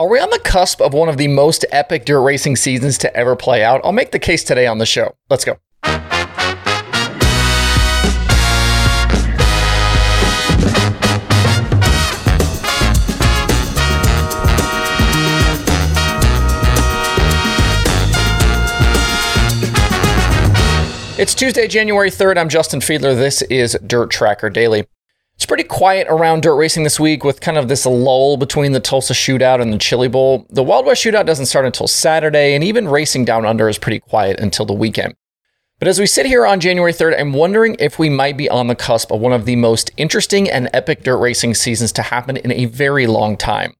Are we on the cusp of one of the most epic dirt racing seasons to ever play out? I'll make the case today on the show. Let's go. It's Tuesday, January 3rd. I'm Justin Fiedler. This is Dirt Tracker Daily. It's pretty quiet around dirt racing this week with kind of this lull between the Tulsa shootout and the Chili Bowl. The Wild West shootout doesn't start until Saturday, and even racing down under is pretty quiet until the weekend. But as we sit here on January 3rd, I'm wondering if we might be on the cusp of one of the most interesting and epic dirt racing seasons to happen in a very long time.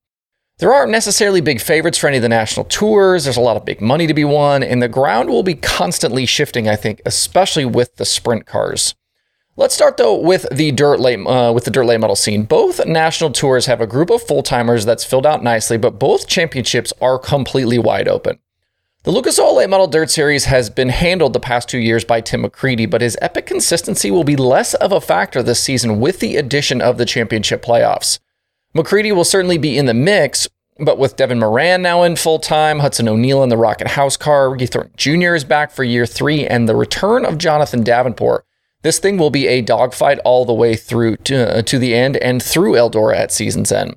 There aren't necessarily big favorites for any of the national tours. There's a lot of big money to be won, and the ground will be constantly shifting, I think, especially with the sprint cars. Let's start though with the dirt late uh, with the dirt late model scene. Both national tours have a group of full timers that's filled out nicely, but both championships are completely wide open. The Lucas Oil Late Model Dirt Series has been handled the past two years by Tim McCreadie, but his epic consistency will be less of a factor this season with the addition of the championship playoffs. McCreadie will certainly be in the mix, but with Devin Moran now in full time, Hudson O'Neal in the Rocket House car, Ricky Thornton Jr. is back for year three, and the return of Jonathan Davenport this thing will be a dogfight all the way through to, uh, to the end and through Eldora at season's end.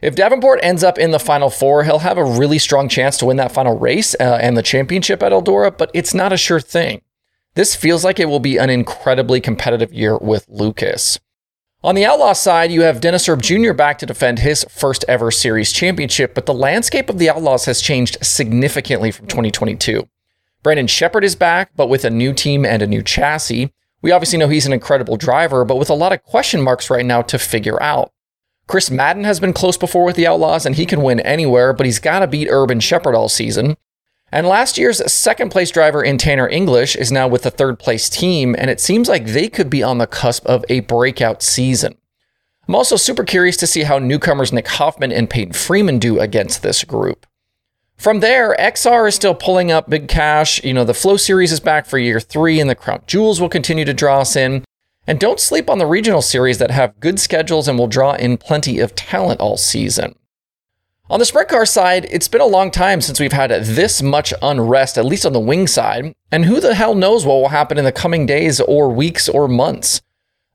If Davenport ends up in the final four, he'll have a really strong chance to win that final race uh, and the championship at Eldora, but it's not a sure thing. This feels like it will be an incredibly competitive year with Lucas. On the Outlaw side, you have Dennis Erb Jr. back to defend his first ever series championship, but the landscape of the Outlaws has changed significantly from 2022. Brandon Sheppard is back, but with a new team and a new chassis. We obviously know he's an incredible driver, but with a lot of question marks right now to figure out. Chris Madden has been close before with the Outlaws, and he can win anywhere, but he's got to beat Erb and Sheppard all season. And last year's second place driver in Tanner English is now with the third place team, and it seems like they could be on the cusp of a breakout season. I'm also super curious to see how newcomers Nick Hoffman and Peyton Freeman do against this group. From there, XR is still pulling up big cash. You know, the Flow Series is back for year three, and the Crown Jewels will continue to draw us in. And don't sleep on the regional series that have good schedules and will draw in plenty of talent all season. On the sprint car side, it's been a long time since we've had this much unrest, at least on the wing side, and who the hell knows what will happen in the coming days or weeks or months.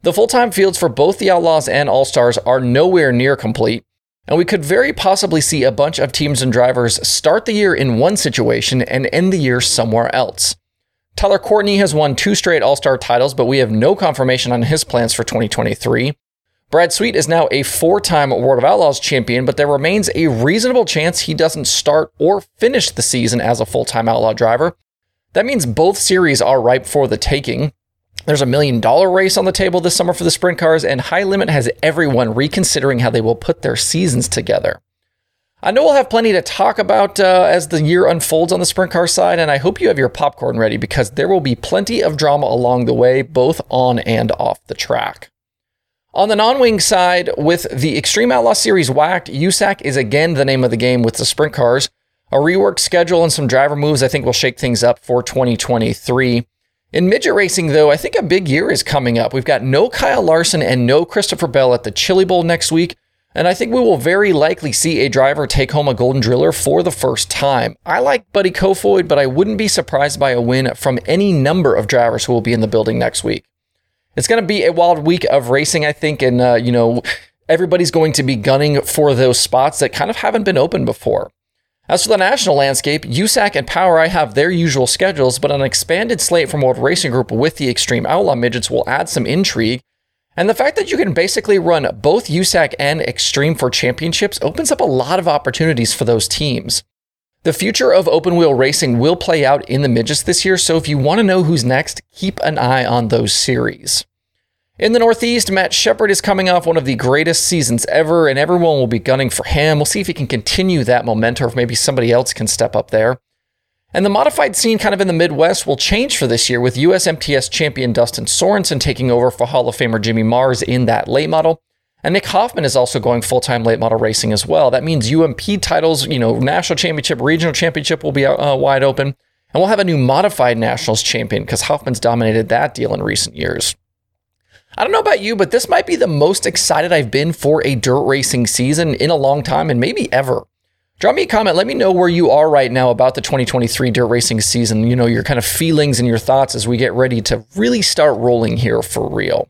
The full time fields for both the Outlaws and All Stars are nowhere near complete, and we could very possibly see a bunch of teams and drivers start the year in one situation and end the year somewhere else. Tyler Courtney has won two straight All Star titles, but we have no confirmation on his plans for 2023. Brad Sweet is now a four time World of Outlaws champion, but there remains a reasonable chance he doesn't start or finish the season as a full time Outlaw driver. That means both series are ripe for the taking. There's a million dollar race on the table this summer for the sprint cars, and High Limit has everyone reconsidering how they will put their seasons together. I know we'll have plenty to talk about uh, as the year unfolds on the sprint car side, and I hope you have your popcorn ready because there will be plenty of drama along the way, both on and off the track. On the non wing side, with the Xtreme Outlaw Series whacked, USAC is again the name of the game with the sprint cars. A reworked schedule and some driver moves I think will shake things up for 2023. In midget racing, though, I think a big year is coming up. We've got no Kyle Larson and no Christopher Bell at the Chili Bowl next week, and I think we will very likely see a driver take home a Golden Driller for the first time. I like Buddy Kofoid, but I wouldn't be surprised by a win from any number of drivers who will be in the building next week. It's going to be a wild week of racing, I think, and, uh, you know, everybody's going to be gunning for those spots that kind of haven't been open before. As for the national landscape, USAC and POWRi have their usual schedules, but an expanded slate from World Racing Group with the Xtreme Outlaw Midgets will add some intrigue. And the fact that you can basically run both USAC and Extreme for championships opens up a lot of opportunities for those teams. The future of open wheel racing will play out in the midgets this year, so if you want to know who's next, keep an eye on those series. In the Northeast, Matt Sheppard is coming off one of the greatest seasons ever, and everyone will be gunning for him. We'll see if he can continue that momentum, or if maybe somebody else can step up there. And the modified scene kind of in the Midwest will change for this year with USMTS champion Dustin Sorensen taking over for Hall of Famer Jimmy Mars in that late model. And Nick Hoffman is also going full time late model racing as well. That means UMP titles, you know, national championship, regional championship will be uh, wide open. And we'll have a new modified nationals champion because Hoffman's dominated that deal in recent years. I don't know about you, but this might be the most excited I've been for a dirt racing season in a long time and maybe ever. Drop me a comment. Let me know where you are right now about the 2023 dirt racing season. You know, your kind of feelings and your thoughts as we get ready to really start rolling here for real.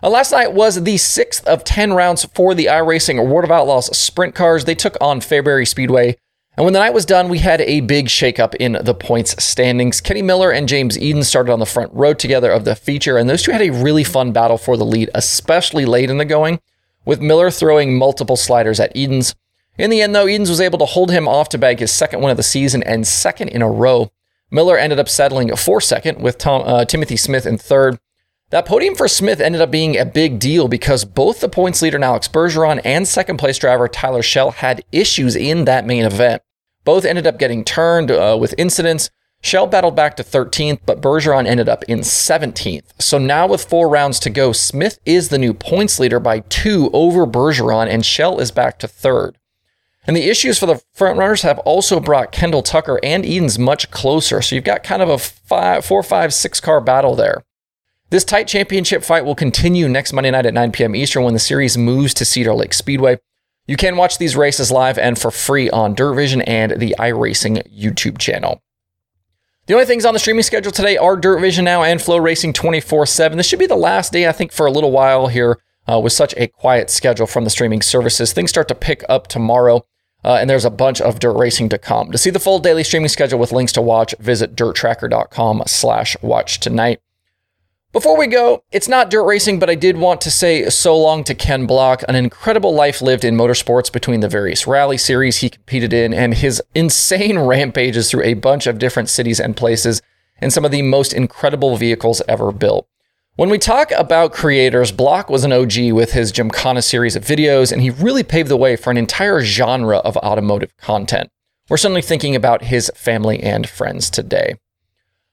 Uh, last night was the sixth of 10 rounds for the iRacing World of Outlaws sprint cars. They took on Fairbury Speedway. And when the night was done, we had a big shakeup in the points standings. Kenny Miller and James Edens started on the front row together of the feature, and those two had a really fun battle for the lead, especially late in the going, with Miller throwing multiple sliders at Edens. In the end, though, Edens was able to hold him off to bag his second win of the season and second in a row. Miller ended up settling for second with Tom, uh, Timothy Smith in third. That podium for Smith ended up being a big deal because both the points leader Alex Bergeron and second place driver Tyler Shell had issues in that main event. Both ended up getting turned uh, with incidents. Shell battled back to 13th, but Bergeron ended up in 17th. So now with four rounds to go, Smith is the new points leader by two over Bergeron, and Shell is back to third. And the issues for the front runners have also brought Kendall Tucker and Edens much closer. So you've got kind of a five, four, five, six car battle there. This tight championship fight will continue next Monday night at 9 p.m. Eastern when the series moves to Cedar Lake Speedway. You can watch these races live and for free on Dirt Vision and the iRacing YouTube channel. The only things on the streaming schedule today are Dirt Vision Now and FloRacing 24 7. This should be the last day, I think, for a little while here uh, with such a quiet schedule from the streaming services. Things start to pick up tomorrow. Uh, and there's a bunch of dirt racing to come. To see the full daily streaming schedule with links to watch, visit dirttracker.com slash watch tonight. Before we go, it's not dirt racing, but I did want to say so long to Ken Block, an incredible life lived in motorsports between the various rally series he competed in and his insane rampages through a bunch of different cities and places and some of the most incredible vehicles ever built. When we talk about creators, Block was an OG with his Gymkhana series of videos, and he really paved the way for an entire genre of automotive content. We're certainly thinking about his family and friends today.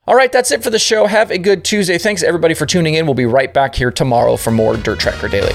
All right, that's it for the show. Have a good Tuesday. Thanks everybody for tuning in. We'll be right back here tomorrow for more Dirt Tracker Daily.